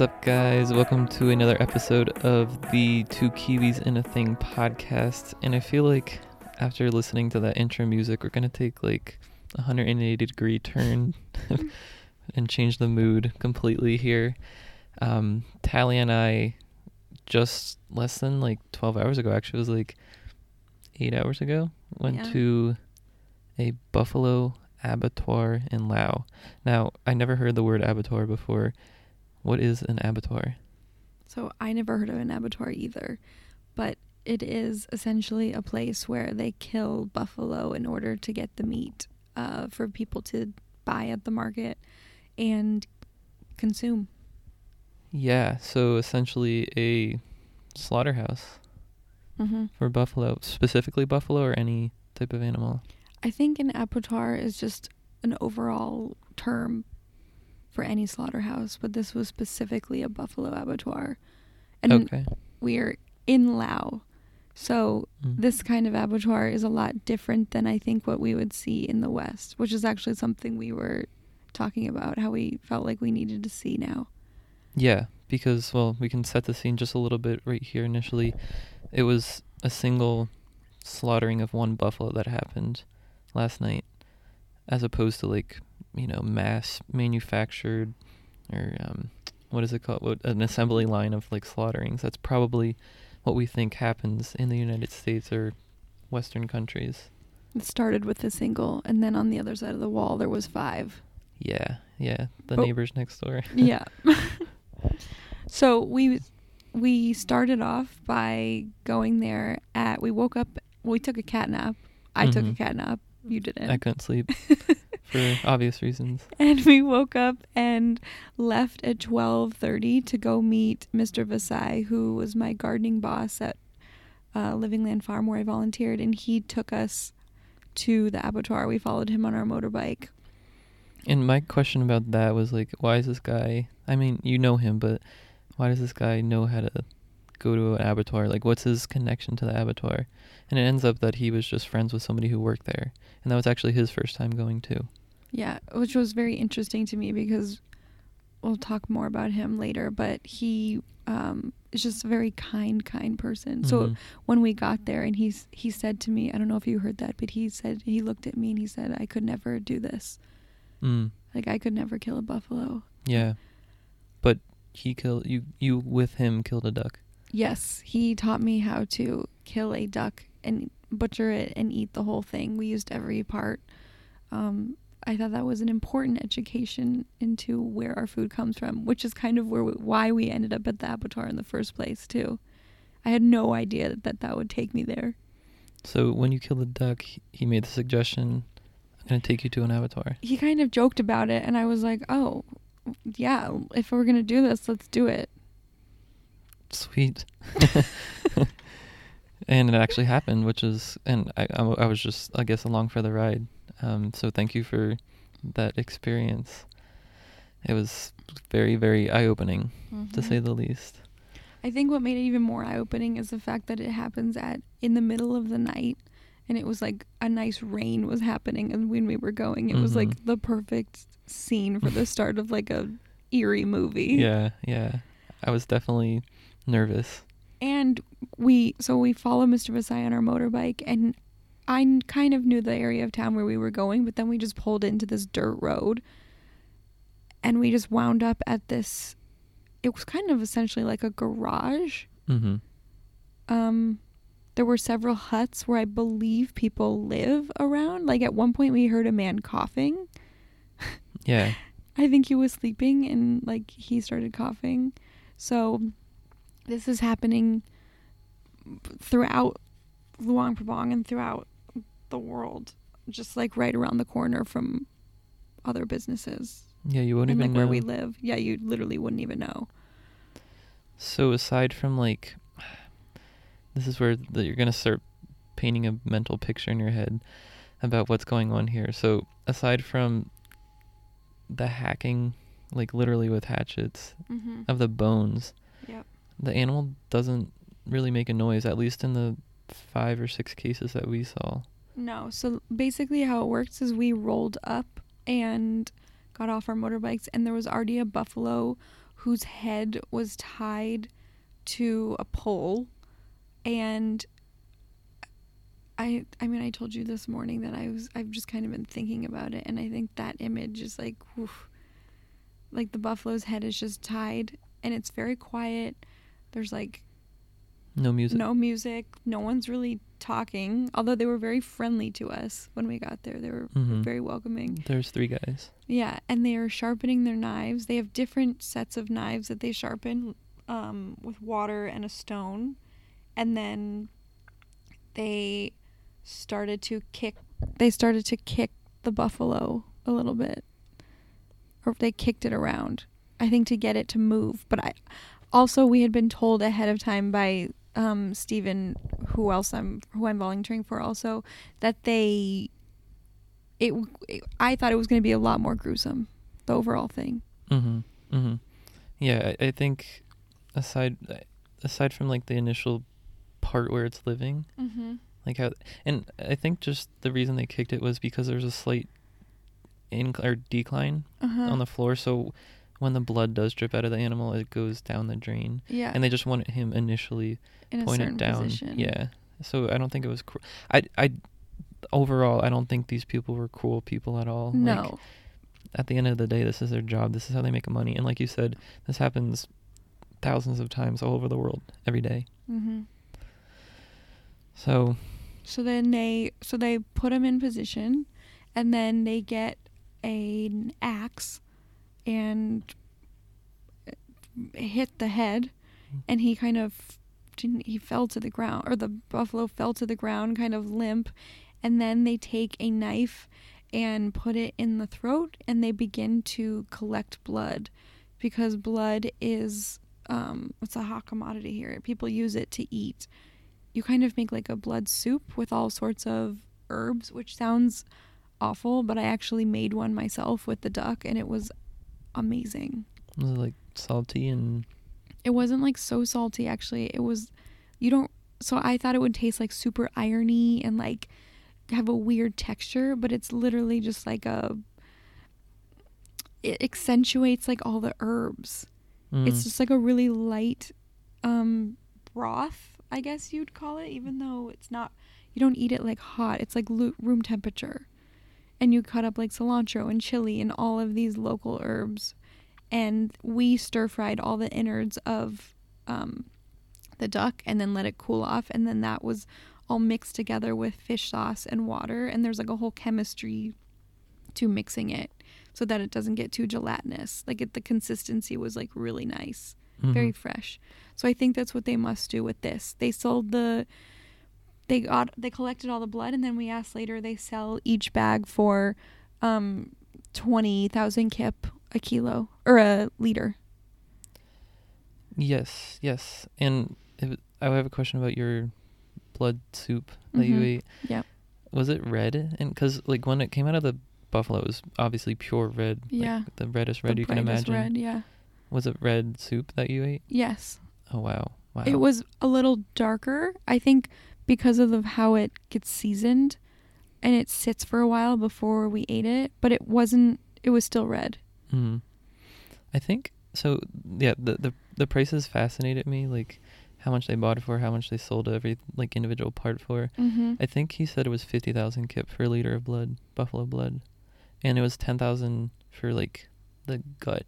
What's up, guys? Welcome to another episode of the Two Kiwis in a Thing podcast. And I feel like after listening to that intro music, we're going to take like a 180 degree turn and change the mood completely here. Um, Tally and I just less than like 12 hours ago, actually, it was like eight hours ago, went Yeah. to a buffalo abattoir in Lao. Now, I never heard the word abattoir before. What is an abattoir? So I never heard of an abattoir either, but it is essentially a place where they kill buffalo in order to get the meat uh, for people to buy at the market and consume. Yeah, so essentially a slaughterhouse hmm for buffalo, specifically buffalo or any type of animal. I think an abattoir is just an overall term for any slaughterhouse, but this was specifically a buffalo abattoir. And okay. we're in Lao. So Mm. this kind of abattoir is a lot different than I think what we would see in the West, which is actually something we were talking about how we felt like we needed to see now. Yeah, because well, we can set the scene just a little bit right here initially. It was a single slaughtering of one buffalo that happened last night as opposed to like, you know, mass manufactured or um what is it called? What, an assembly line of like slaughterings. That's probably what we think happens in the United States or western countries. It started with a single, and then on the other side of the wall there was five. Yeah, yeah, the But- neighbors next door. yeah. so we we started off by going there at we woke up we took a cat nap. I took a Mhm. cat nap. You didn't. I couldn't sleep for obvious reasons. and we woke up and left at 12:30 to go meet Mr. Vasai who was my gardening boss at uh, Living Land Farm where I volunteered and he took us to the abattoir we followed him on our motorbike And my question about that was like, why is this guy? I mean, you know him, but why does this guy know how to go to an abattoir? Like, what's his connection to the abattoir? And it ends up that he was just friends with somebody who worked there, and that was actually his first time going too. Yeah which was very interesting to me because we'll talk more about him later but he um, is just a very kind kind person so Mhm. when we got there and he's he said to me I don't know if you heard that but he said he looked at me and he said I could never do this mm, like I could never kill a buffalo yeah, but he killed you. You with him killed a duck. Yes, he taught me how to kill a duck and butcher it and eat the whole thing. We used every part. Um, I thought that was an important education into where our food comes from, which is kind of where we, why we ended up at the abattoir in the first place too. I had no idea that that, that would take me there. So when you killed the duck, he- made the suggestion, "I'm gonna take you to an abattoir." He kind of joked about it, and I was like, "Oh, yeah, if we're gonna do this, let's do it." Sweet. and it actually happened, which is, and I, I, I was just, I guess, along for the ride. Um, so thank you for that experience. It was very, very eye opening, to say the least. I think what made it even more eye opening is the fact that it happens at in the middle of the night and it was like a nice rain was happening and when we were going it was Mhm. like the perfect scene for the start of like a eerie movie. Yeah, yeah. I was definitely nervous. And we so we follow Mr. Vasai on our motorbike and I kind of knew the area of town where we were going, but then we just pulled into this dirt road and we just wound up at this it was kind of essentially like a garage Mm-hmm. um there were several huts where I believe people live around. Like at one point we heard a man coughing. Yeah. I think he was sleeping and like he started coughing. So this is happening throughout Luang Prabang and throughout the world. Just like right around the corner from other businesses. Yeah, you won't and even like where we live. Yeah, you literally wouldn't even know. So aside from like, this is where the, you're gonna start painting a mental picture in your head about what's going on here. So aside from the hacking, like literally with hatchets Mm-hmm. of the bones, Yep. the animal doesn't really make a noise. At least in the five or six cases that we saw. No. So basically, how it works is we rolled up and got off our motorbikes, and there was already a buffalo whose head was tied to a pole and I I mean I told you this morning that I was I've just kind of been thinking about it and I think that image is like woof, like the buffalo's head is just tied and it's very quiet. There's like No music. no music. No one's really talking. Although they were very friendly to us when we got there. They were Mhm. very welcoming. There's three guys. Yeah, and they are sharpening their knives. They have different sets of knives that they sharpen um, with water and a stone. And then they started to kick they started to kick the buffalo a little bit. Or they kicked it around. I think to get it to move. But I also we had been told ahead of time by um, Stephen, who else I'm who I'm volunteering for also, that they it, it I thought it was going to be a lot more gruesome, the overall thing. Mhm. Mhm. Yeah, I, I think aside aside from like the initial part where it's living, Mm-hmm. like how and I think just the reason they kicked it was because there's a slight incline or decline Uh-huh. on the floor, so when the blood does drip out of the animal, it goes down the drain. yeah, And they just wanted him initially in a point it down. position. Yeah. So I don't think it was cru- I I overall I don't think these people were cruel people at all. Like, No. at the end of the day, this is their job. This is how they make money. And like you said, this happens thousands of times all over the world every day. mm-hmm. So So then they so they put him in position, and then they get a, an axe, and hit the head, and he kind of didn't he fell to the ground or the buffalo fell to the ground kind of limp and then they take a knife and put it in the throat and they begin to collect blood because blood is um it's a hot commodity here. People use it to eat. You kind of make like a blood soup with all sorts of herbs which sounds awful but i actually made one myself with the duck and it was amazing was it like salty and it wasn't like so salty actually. It was you don't so I thought it would taste like super irony and like have a weird texture, but it's literally just like a it accentuates like all the herbs. mm, It's just like a really light um broth, I guess you'd call it, even though it's not you don't eat it like hot. It's like lo- room temperature. And you cut up like cilantro and chili and all of these local herbs and we stir fried all the innards of um, the duck and then let it cool off and then that was all mixed together with fish sauce and water and there's like a whole chemistry to mixing it so that it doesn't get too gelatinous. Like it, the consistency was like really nice mhm. very fresh. So i think that's what they must do with this. They sold the they got they collected all the blood and then we asked later they sell each bag for um 20,000 kip a kilo or a liter Yes, yes. And it, I have a question about your blood soup that you Mhm. ate. Yep. Was it red? And because like when it came out of the buffalo, it was obviously pure red. like, Yeah. the reddest red the you can imagine. red yeah Was it red soup that you ate? yes Oh wow, wow. it was a little darker i think because of the, how it gets seasoned and it sits for a while before we ate it but it wasn't it was still red Hmm. I think so. Yeah, the the the prices fascinated me. Like how much they bought it for, how much they sold every like individual part for. mm-hmm. I think he said it was fifty thousand kip for a liter of blood, buffalo blood, and it was ten thousand for like the gut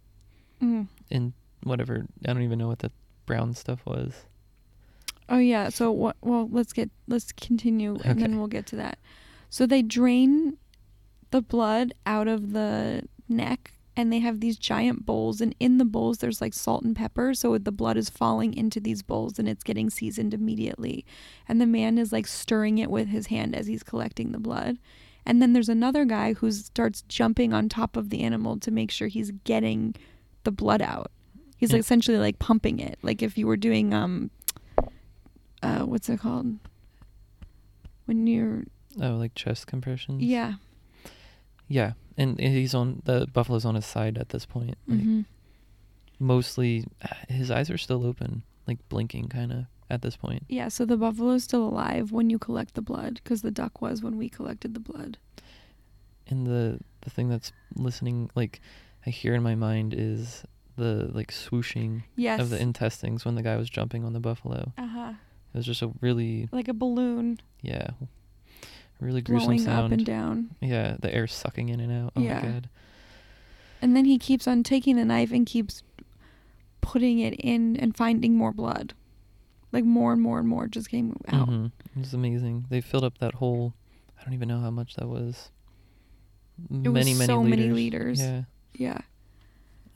mm. and whatever. I don't even know what the brown stuff was. Oh yeah. So what? Well, let's get let's continue, and then we'll get to that. So they drain the blood out of the neck, and they have these giant bowls, and in the bowls there's like salt and pepper. So the blood is falling into these bowls, and it's getting seasoned immediately. And the man is like stirring it with his hand as he's collecting the blood. And then there's another guy who starts jumping on top of the animal to make sure he's getting the blood out. He's Yeah. essentially like pumping it, like if you were doing um uh what's it called when you're Oh, like chest compressions. yeah Yeah, and he's on the buffalo's on his side at this point. Like, hmm Mostly, his eyes are still open, like blinking, kind of at this point. yeah so the buffalo's still alive when you collect the blood because the duck was when we collected the blood And the the thing that's listening, like I hear in my mind, is the like swooshing Yes. of the intestines when the guy was jumping on the buffalo. uh huh. It was just a really Like a balloon yeah, really gruesome blowing sound. up and down. Yeah, the air sucking in and out. Oh Yeah. my god. And then he keeps on taking the knife and keeps putting it in and finding more blood. Like more and more and more just came out. Mhm. It was amazing. They filled up that whole. I don't even know how much that was. It was many, many so liters. many liters. Yeah, Yeah.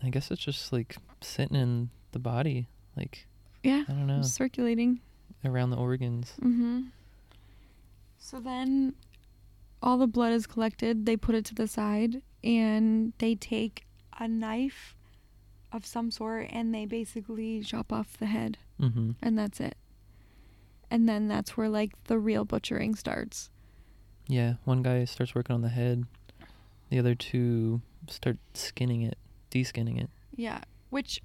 I guess it's just like sitting in the body, like Yeah. I don't know, Circulating. Around the organs. Mm-hmm. So then all the blood is collected, they put it to the side, and they take a knife of some sort and they basically chop off the head, Mm-hmm. and that's it. And then that's where like the real butchering starts. Yeah, one guy starts working on the head. The other two start skinning it, de-skinning it. Yeah, which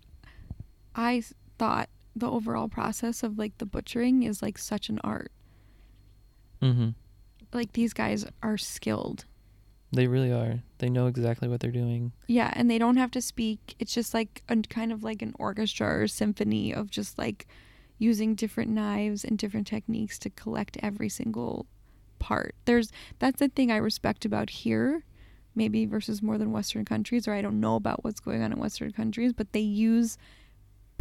I thought the overall process of like the butchering is like such an art. Mm-hmm. Like these guys are skilled. They really are. They know exactly what they're doing. Yeah, and they don't have to speak. It's just like a kind of like an orchestra or symphony of just like using different knives and different techniques to collect every single part. There's that's the thing I respect about here, maybe versus more than western countries or I don't know about what's going on in western countries, but they use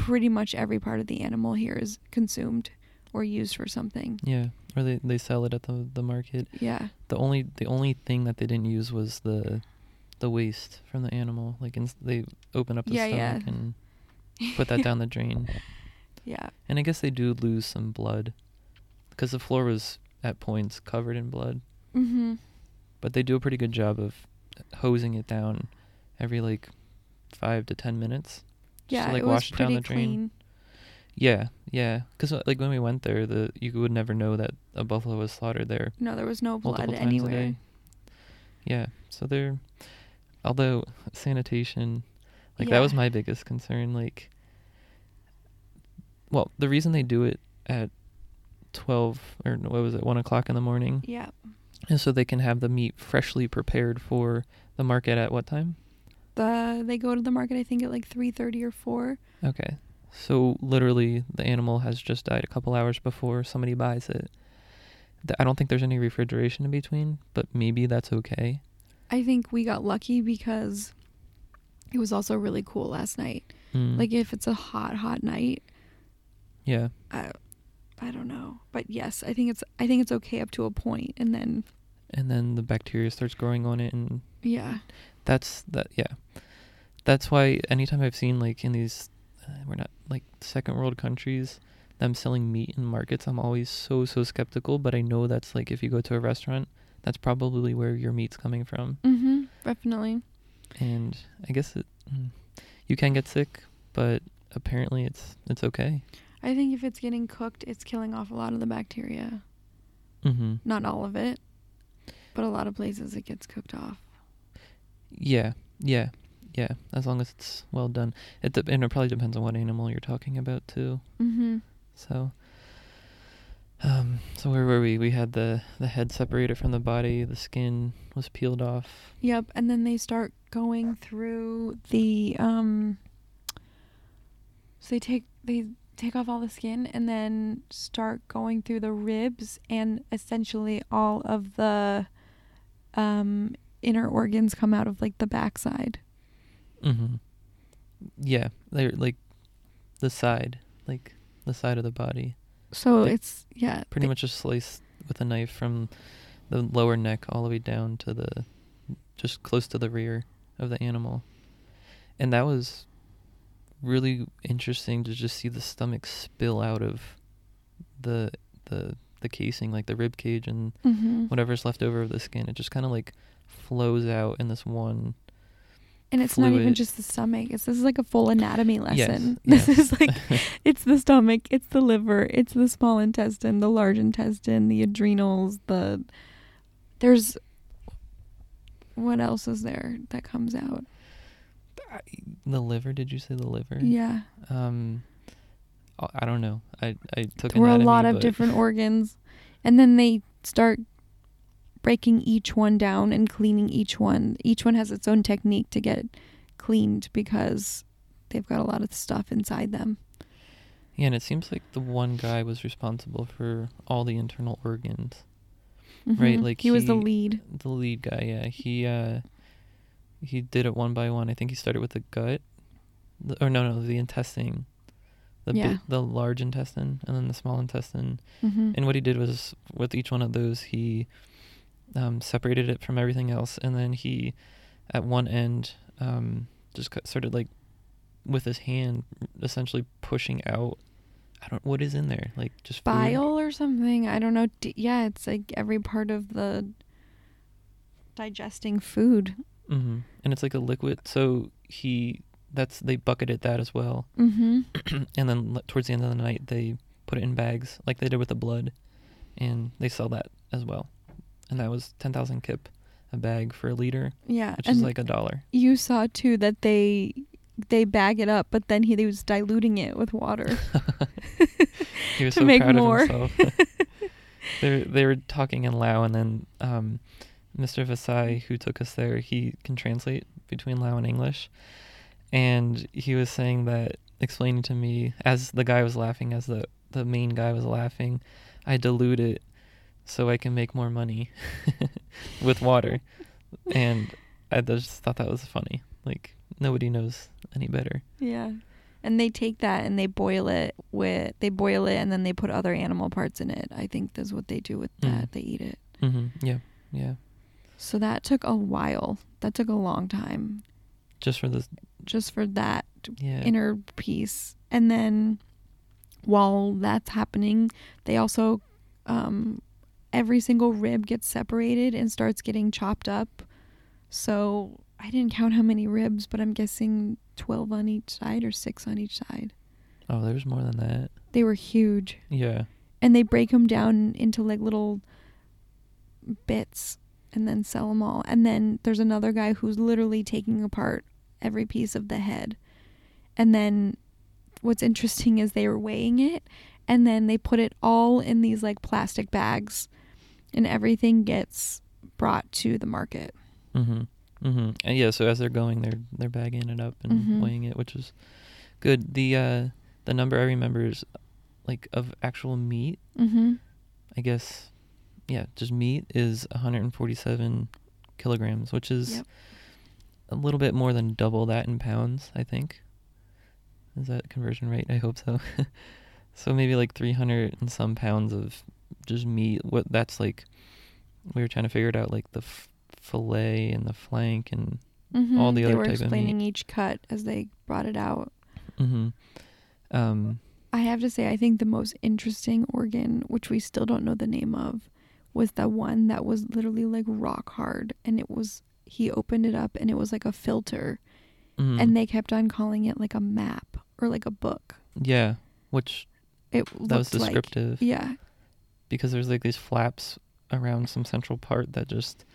pretty much every part of the animal here is consumed or used for something. Yeah, or they, they sell it at the the market. Yeah. The only the only thing that they didn't use was the the waste from the animal. Like ins- they open up the Yeah, stomach yeah. and put that down the drain. Yeah. And I guess they do lose some blood because the floor was at points covered in blood. Mhm. But they do a pretty good job of hosing it down every like five to ten minutes. Yeah, to, like it was it down the drain. clean. Yeah, yeah. Because like when we went there, the you would never know that a buffalo was slaughtered there No, there was no blood anywhere. Yeah. So they're, although sanitation, like that was my biggest concern. Like, well, the reason they do it at twelve or what was it, one o'clock in the morning, Yeah. is so they can have the meat freshly prepared for the market at what time? The they go to the market I think at like 3:30 or 4. Okay. So literally, the animal has just died a couple hours before somebody buys it. I don't think there's any refrigeration in between, but maybe that's okay. I think we got lucky because it was also really cool last night. Mm. Like if it's a hot hot night, yeah, I I don't know. But yes, I think it's I think it's okay up to a point and then and then the bacteria starts growing on it, and yeah. That's that. Yeah, that's why anytime I've seen like in these, uh, we're not like second world countries, them selling meat in markets, I'm always so so skeptical. But I know that's like if you go to a restaurant, that's probably where your meat's coming from. mm-hmm Definitely. and I guess it, mm, you can get sick, but apparently it's it's okay. I think if it's getting cooked, it's killing off a lot of the bacteria. Mm-hmm. Not all of it, but a lot of places it gets cooked off. Yeah, yeah, yeah. As long as it's well done, it de- and it probably depends on what animal you're talking about too. Mhm. So, um, so where were we? We had the the head separated from the body. The skin was peeled off. Yep, and then they start going through the um so they take they take off all the skin and then start going through the ribs and essentially all of the um inner organs come out of like the backside. Mm-hmm. Yeah, they're like the side, like the side of the body. So it's yeah. Pretty they- much a slice with a knife from the lower neck all the way down to the just close to the rear of the animal. And that was really interesting to just see the stomach spill out of the the the casing, like the rib cage and Mhm. whatever's left over of the skin. It just kind of like flows out in this one. And it's not even just the stomach. It's this is like a full anatomy lesson. yes. This is like it's the stomach, it's the liver, it's the small intestine, the large intestine, the adrenals, the there's what else is there that comes out? the liver. Did you say the liver? Yeah. Um, I I don't know. I I took There were a lot of different organs. And then they start breaking each one down and cleaning each one. Each one has its own technique to get cleaned because they've got a lot of stuff inside them. Yeah, and it seems like the one guy was responsible for all the internal organs. Right, Mhm. like he was the lead. The lead guy, yeah. He uh he did it one by one. I think he started with the gut. The, or no, no, the intestine. The Yeah. big, the large intestine and then the small intestine. hmm And what he did was with each one of those he um, separated it from everything else and then he at one end um, just started like with his hand essentially pushing out I don't what is in there like just food? Bile or something. I don't know. D- yeah, it's like every part of the digesting food. hmm And it's like a liquid. So he, that's they bucketed that as well. Mm-hmm. and then towards the end of the night, they put it in bags like they did with the blood, and they sell that as well. And that was ten thousand kip a bag for a liter, Yeah, which is like a dollar. you saw too that they they bag it up, but then he, he was diluting it with water. he was to so make proud more. of himself. they they were talking in Lao, and then um, Mr. Vasai, who took us there, he can translate between Lao and English, and he was saying that, explaining to me as the guy was laughing, as the the main guy was laughing, I dilute it so I can make more money with water, and I just thought that was funny. Like nobody knows any better. yeah. And they take that and they boil it with they boil it and then they put other animal parts in it. I think that's what they do with that. Mm. They eat it. Mm-hmm. Yeah, yeah. So that took a while. That took a long time Just for this, just for that yeah. inner piece. And then while that's happening, they also um, every single rib gets separated and starts getting chopped up. So I didn't count how many ribs, but I'm guessing 12 on each side or 6 on each side. oh, there's more than that. They were huge. Yeah. And they break them down into like little bits and then sell them all. And then there's another guy who's literally taking apart every piece of the head. And then what's interesting is they were weighing it and then they put it all in these like plastic bags and everything gets brought to the market. Mm-hmm. Mm-hmm. And yeah, so as they're going, they're they're bagging it up and Mhm. weighing it, which is good. The uh the number I remember is like of actual meat. Mm-hmm. I guess, yeah, just meat is 147 kilograms, which is Yep. a little bit more than double that in pounds. I think. Is that conversion rate? I hope so. so maybe like 300 and some pounds of just meat. What that's like. We were trying to figure it out, like the f- fillet and the flank and Mhm. All the they other were type of meat. explaining each cut as they brought it out. hmm Um, I have to say, I think the most interesting organ, which we still don't know the name of, was the one that was literally like rock hard. And it was, he opened it up and it was like a filter. mhm. And they kept on calling it like a map or like a book. yeah, which It that was looked like- descriptive yeah. Because there's like these flaps around some central part that just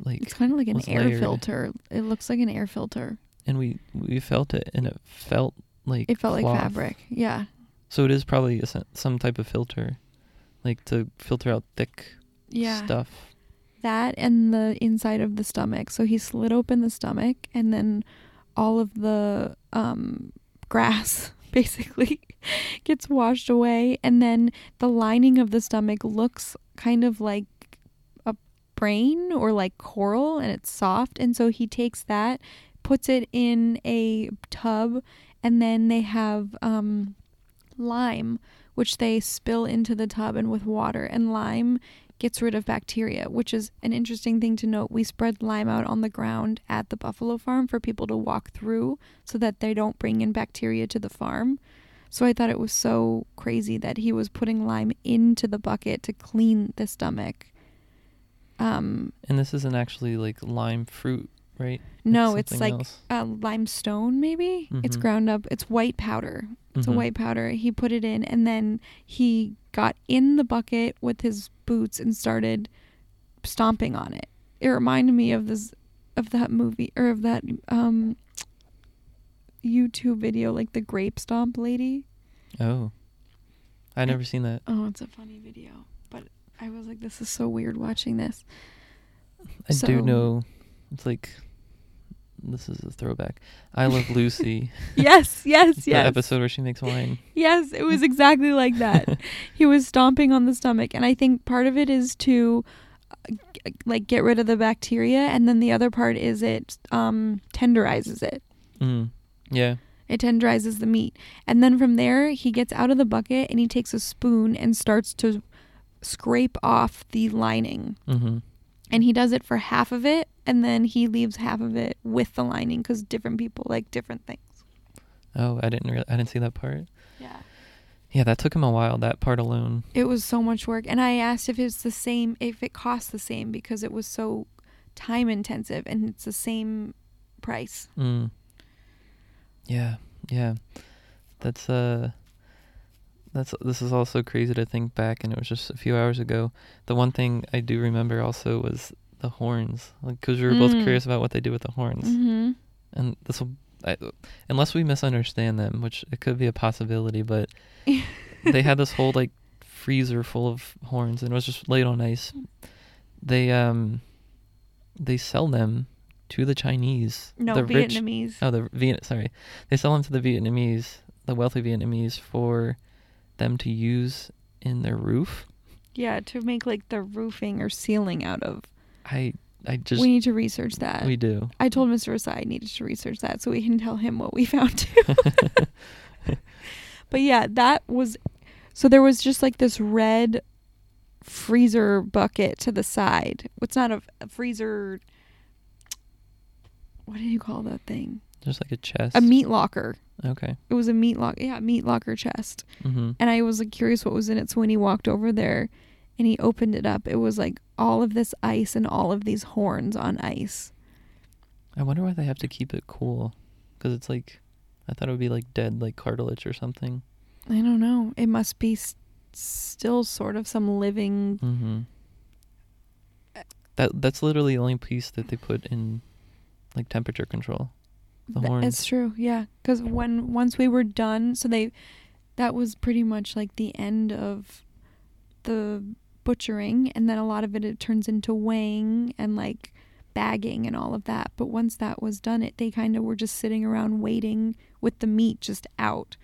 like It's kind of like an air layered. filter. It looks like an air filter. and we we felt it and it felt like It felt like fabric. Yeah. So it is probably a, some type of filter, like to filter out thick Yeah. stuff. that and the inside of the stomach. So he slit open the stomach and then all of the um, grass basically gets washed away and then the lining of the stomach looks kind of like a brain or like coral and it's soft and so he takes that puts it in a tub and then they have um, lime which they spill into the tub and with water and lime gets rid of bacteria, which is an interesting thing to note. We spread lime out on the ground at the buffalo farm for people to walk through so that they don't bring in bacteria to the farm. So I thought it was so crazy that he was putting lime into the bucket to clean the stomach. Um, And this isn't actually like lime fruit, right? no, it's, something like uh, limestone, maybe. It's Mhm. ground up. It's white powder. It's Mhm. a white powder. He put it in and then he got in the bucket with his boots and started stomping on it. It reminded me of this of that movie or of that um YouTube video like the grape stomp lady. Oh, I never seen that. Oh, it's a funny video. But I was like this is so weird watching this. I So- do know it's like this is a throwback. I Love Lucy. yes, yes, The yes. episode where she makes wine. Yes, it was exactly like that. he was stomping on the stomach, and I think part of it is to uh, g- like get rid of the bacteria, and then the other part is it um, tenderizes it. Mm. Yeah. It tenderizes the meat, and then from there he gets out of the bucket and he takes a spoon and starts to scrape off the lining. Mm-hmm. And he does it for half of it, and then he leaves half of it with the lining because different people like different things. Oh, I didn't. Re- I didn't see that part. Yeah. Yeah, that took him a while. That part alone. It was so much work. And I asked if it's the same, if it costs the same because it was so time intensive and it's the same price. Mm. Yeah, yeah. That's uh that's this is also crazy to think back and it was just a few hours ago. The one thing I do remember also was the horns. Like cuz we were both Mm. curious about what they do with the horns. Mm-hmm. And this will I, unless we misunderstand them, which it could be a possibility, but they had this whole like freezer full of horns and it was just laid on ice. They um they sell them to the Chinese. No, the rich Vietnamese. Oh, the Viet. Sorry, they sell them to the Vietnamese, the wealthy Vietnamese, for them to use in their roof. Yeah, to make like the roofing or ceiling out of. I I just we need to research that. we do. I told Mr. Asai I needed to research that so we can tell him what we found too. but yeah, that was so there was just like this red freezer bucket to the side. It's not a, a freezer. What do you call that thing? Just like a chest. A meat locker. Okay. It was a meat locker. Yeah, meat locker chest. Mm-hmm. And I was like curious what was in it. So when he walked over there and he opened it up, it was like all of this ice and all of these horns on ice. I wonder why they have to keep it cool, because it's like, I thought it would be like dead, like cartilage or something. I don't know. It must be s- still sort of some living. Mm-hmm. That that's literally the only piece that they put in, like temperature control. The horns. It's true, yeah. Because when once we were done, so they, that was pretty much like the end of the butchering, and then a lot of it it turns into weighing and like bagging and all of that. But once that was done, it they kind of were just sitting around waiting with the meat just out,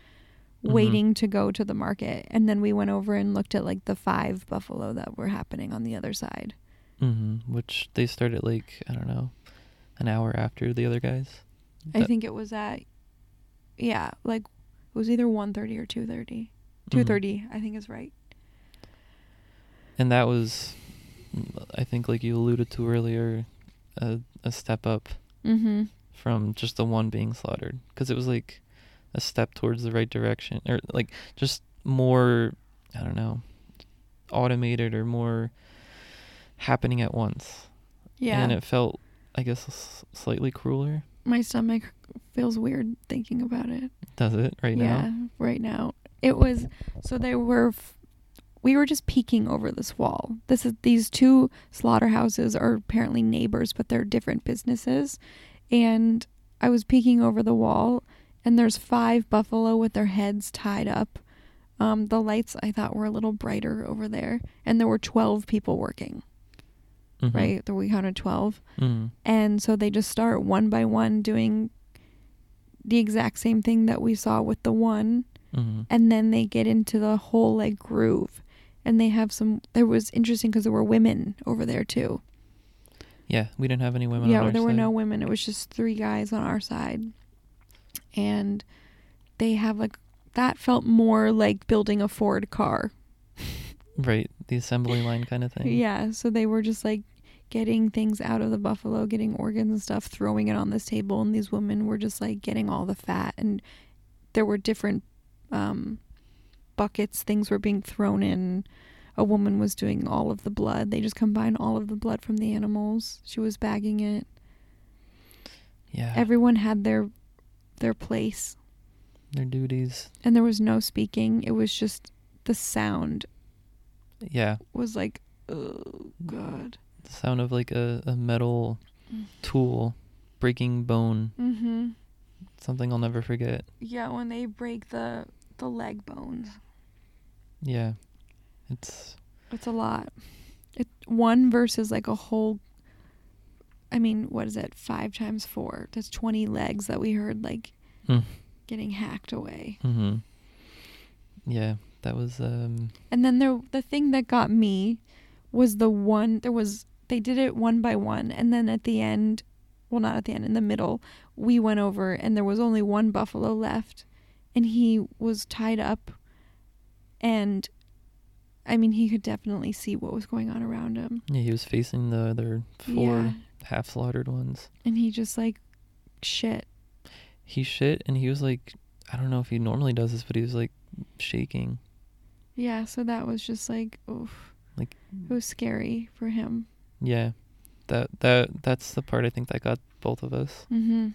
Mhm. waiting to go to the market. And then we went over and looked at like the five buffalo that were happening on the other side. Mm-hmm. Which they started like I don't know, an hour after the other guys. I That- think it was at, yeah, like it was either 1.30 or 2.30. Mhm. 2.30, I think is right. And that was, I think, like you alluded to earlier, a a step up Mm-hmm. from just the one being slaughtered, because it was like a step towards the right direction, or like just more, I don't know, automated or more happening at once. Yeah. And it felt, I guess, slightly crueler. My stomach feels weird thinking about it. Does it right yeah, now? Yeah, right now. It was so they were f- we were just peeking over this wall. This is these two slaughterhouses are apparently neighbors, but they're different businesses. And I was peeking over the wall and there's five buffalo with their heads tied up. Um, the lights I thought were a little brighter over there, and there were twelve people working. Mhm. Right, counted twelve. Mhm. And so they just start one by one doing the exact same thing that we saw with the one. Mhm. And then they get into the whole like groove. And they have some, there was interesting because there were women over there too. Yeah, we didn't have any women. yeah, on our there were no women. It was just three guys on our side. And they have like, that felt more like building a Ford car. Right, the assembly line kind of thing. Yeah, so they were just like getting things out of the buffalo, getting organs and stuff, throwing it on this table, and these women were just like getting all the fat, and there were different um, buckets. Things were being thrown in. A woman was doing all of the blood. They just combined all of the blood from the animals. She was bagging it. Yeah. Everyone had their their place, their duties. and there was no speaking. It was just the sound Yeah. was like, oh god. The sound of like a, a metal Mm. tool breaking bone. Mm-hmm. Something I'll never forget. Yeah, when they break the the leg bones, Yeah. It's it's a lot. It one versus like a whole. I mean, what is it? Five times four. That's 20 legs that we heard like Hmm. getting hacked away. Mhm. Yeah, that was um And then there, the thing that got me was the one. There was they did it one by one, and then at the end, well, not at the end, in the middle, we went over, and there was only one buffalo left, and he was tied up, and I mean, he could definitely see what was going on around him. yeah, he was facing the other four Yeah, half slaughtered ones. and he just like shit. He shit and he was like I don't know if he normally does this, but he was like shaking. Yeah, so that was just like, oof. Like- it was scary for him. Yeah. That that that's the part I think that got both of us. Mm-hmm.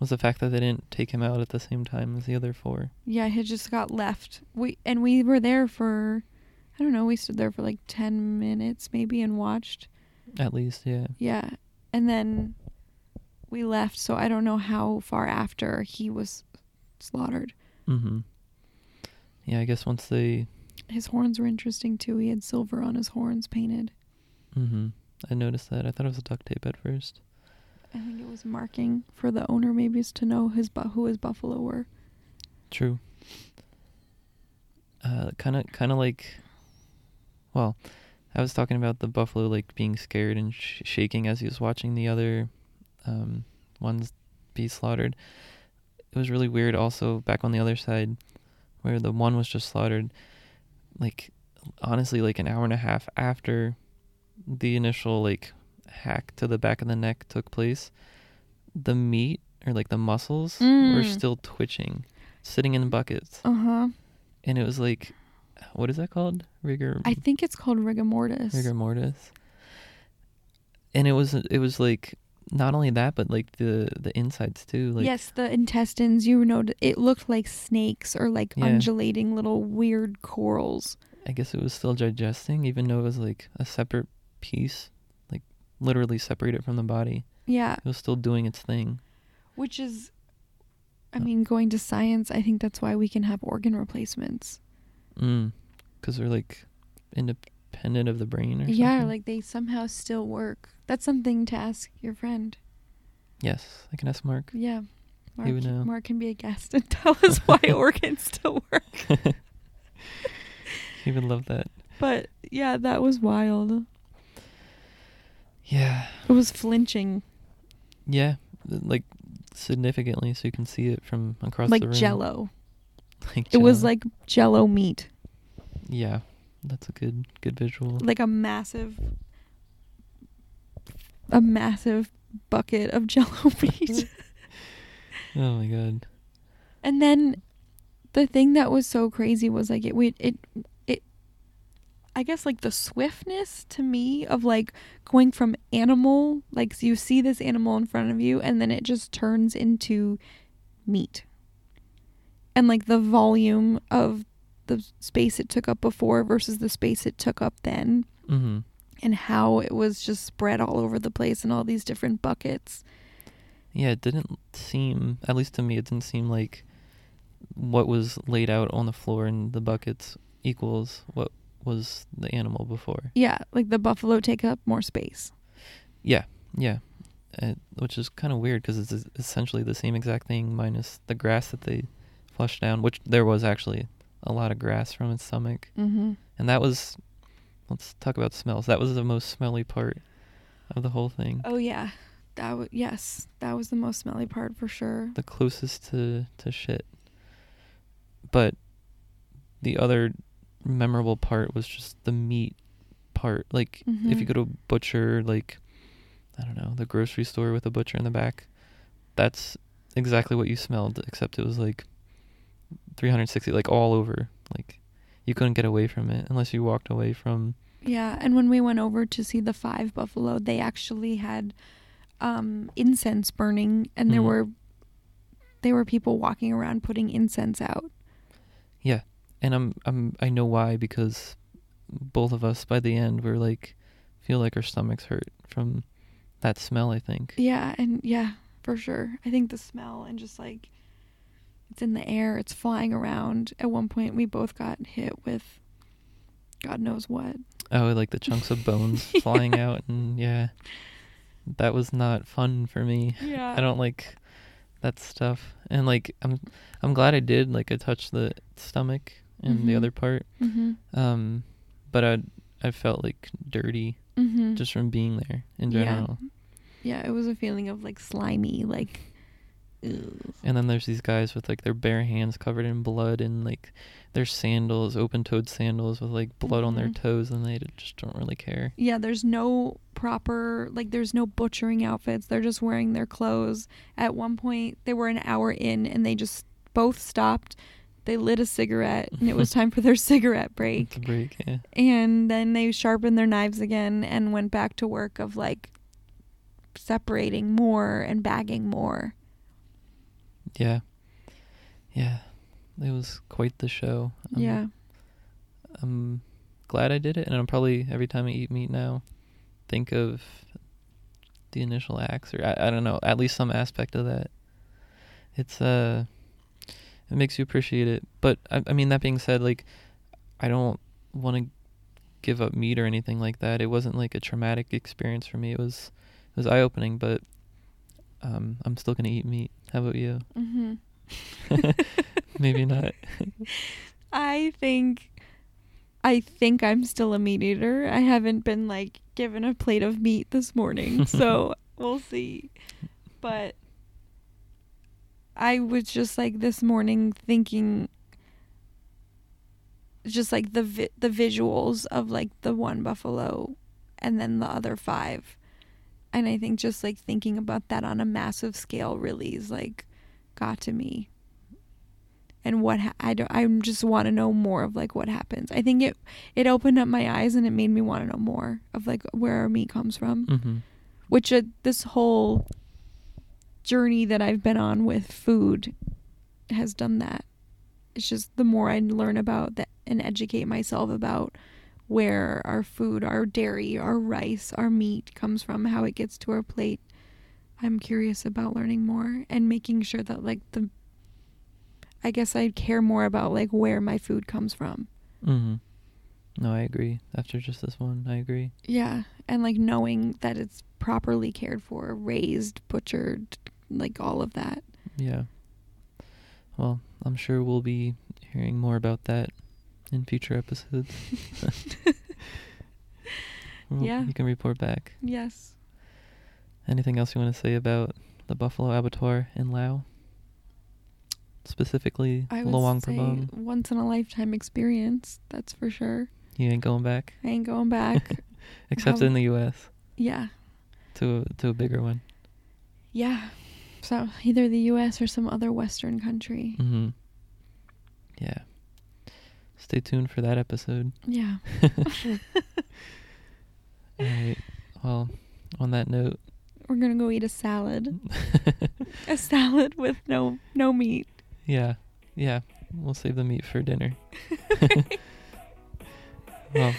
Was the fact that they didn't take him out at the same time as the other four. Yeah, he just got left. We and we were there for, I don't know, we stood there for like ten minutes maybe and watched. At least, yeah. Yeah, and then we left. So I don't know how far after he was slaughtered. Mhm. Yeah, I guess once they His horns were interesting too. He had silver on his horns painted. mhm. I noticed that. I thought it was duct tape at first. I think it was marking for the owner maybe to know his bu- who his buffalo were. True. Uh, kind of, kind of like, well, I was talking about the buffalo like being scared and sh- shaking as he was watching the other um, ones be slaughtered. It was really weird. Also, back on the other side, where the one was just slaughtered, like honestly, like an hour and a half after the initial like hack to the back of the neck took place, the meat or like the muscles were Mm. still twitching, sitting in buckets, Uh huh. and it was like, what is that called? Rigor I think it's called rigor mortis. rigor mortis. And it was it was like not only that, but like the the insides too. Like yes, the intestines. You know, it looked like snakes or like Yeah. undulating little weird corals. I guess it was still digesting, even though it was like a separate piece, like literally separated from the body. Yeah, It was still doing its thing. which is, I Uh. mean, going to science. I think that's why we can have organ replacements. Mm. Because they're like in independent of the brain or Yeah, something. like they somehow still work. That's something to ask your friend. yes, I can ask Mark. Yeah, Mark. Would know. Mark can be a guest and tell us why organs still work. he would love that. But yeah, that was wild. Yeah. It was flinching, Yeah, like significantly, so you can see it from across like the room. Jello. Like It was like Jello meat. yeah, that's a good good visual. like a massive a massive bucket of jello meat. oh my god. and then the thing that was so crazy was like it we it it I guess like the swiftness to me of like going from animal like so you see this animal in front of you and then it just turns into meat. And like the volume of the space it took up before versus the space it took up then Mm-hmm. and how it was just spread all over the place in all these different buckets. Yeah, it didn't seem, at least to me, it didn't seem like what was laid out on the floor in the buckets equals what was the animal before. Yeah, like the buffalo take up more space. Yeah, yeah. Uh, which is kind of weird because it's essentially the same exact thing minus the grass that they flushed down, which there was actually a lot of grass from its stomach. Mm-hmm. And that was, let's talk about smells. That was the most smelly part of the whole thing. Oh yeah, that was yes, that was the most smelly part for sure. The closest to, to shit. But the other memorable part was just the meat part. Like, if you Mhm. go to a butcher, like, I don't know, the grocery store with a butcher in the back, that's exactly what you smelled, except it was like 360, like all over. Like, you couldn't get away from it unless you walked away from. Yeah, and when we went over to see the five buffalo, they actually had um, incense burning, and there Mhm. were there were people walking around putting incense out. Yeah, and I'm I'm I know why because both of us by the end were like feel like our stomachs hurt from that smell. I think. Yeah, and yeah, for sure. I think the smell and just like it's in the air, it's flying around. At one point, we both got hit with God knows what. Oh, like the chunks of bones flying out, and yeah, that was not fun for me. Yeah. I don't like that stuff. And like I'm I'm glad I did. Like I touched the stomach and the Mhm. other part. Mhm. Um but I I felt like dirty Mhm. just from being there in general. Yeah. general. yeah, it was a feeling of like slimy, like. Ew. And then there's these guys with like their bare hands covered in blood and like their sandals, open-toed sandals with like blood on their Mhm. toes and they just don't really care. Yeah, there's no proper like there's no butchering outfits. They're just wearing their clothes. At one point, they were an hour in and they just both stopped. They lit a cigarette and it was time for their cigarette break. break, yeah. And then they sharpened their knives again and went back to work of like separating more and bagging more. Yeah. Yeah. It was quite the show. I'm- yeah. I'm glad I did it, and I'm probably every time I eat meat now, think of the initial acts, or I, I don't know, at least some aspect of that. It's uh, it makes you appreciate it. But I, I mean, that being said, like, I don't want to give up meat or anything like that. It wasn't like a traumatic experience for me. It was, it was eye opening, but um, I'm still gonna eat meat. How about you? Mhm. Maybe not. I think I think I'm still a meat eater. I haven't been like given a plate of meat this morning, so we'll see. But I was just like this morning thinking just like the vi- the visuals of like the one buffalo and then the other five. And I think just like thinking about that on a massive scale really is like got to me and what ha- I don't, I just want to know more of like what happens. I think it it opened up my eyes and it made me want to know more of like where our meat comes from. mm-hmm. Which uh, this whole journey that I've been on with food has done that. It's just the more I learn about that and educate myself about where our food, our dairy, our rice, our meat comes from, how it gets to our plate. I'm curious about learning more and making sure that like the I guess I care more about like where my food comes from. Mm-hmm. No, I agree. After just this one, I agree. Yeah, and like knowing that it's properly cared for, raised, butchered, like all of that. Yeah. Well, I'm sure we'll be hearing more about that in future episodes. Well, Yeah. You can report back. Yes. Anything else you want to say about the Buffalo Abattoir in Lao? Specifically, I would Luang say Prabang. once in a lifetime experience, that's for sure. You ain't going back, I ain't going back. except Prob- in the U.S. yeah. to a, to a bigger one. Yeah. So either the US or some other western country. Mm-hmm. Stay tuned for that episode. Yeah. All right. Well, on that note, We're going to go eat a salad. a salad with no no meat. yeah, yeah, we'll save the meat for dinner. well,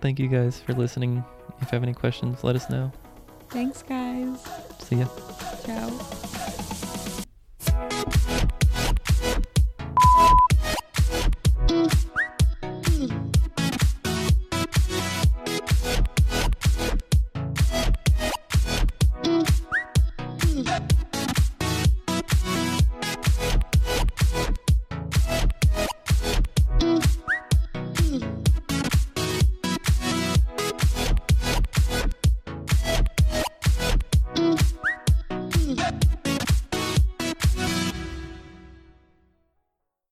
thank you guys for listening. If you have any questions, let us know. Thanks guys. See ya. Ciao.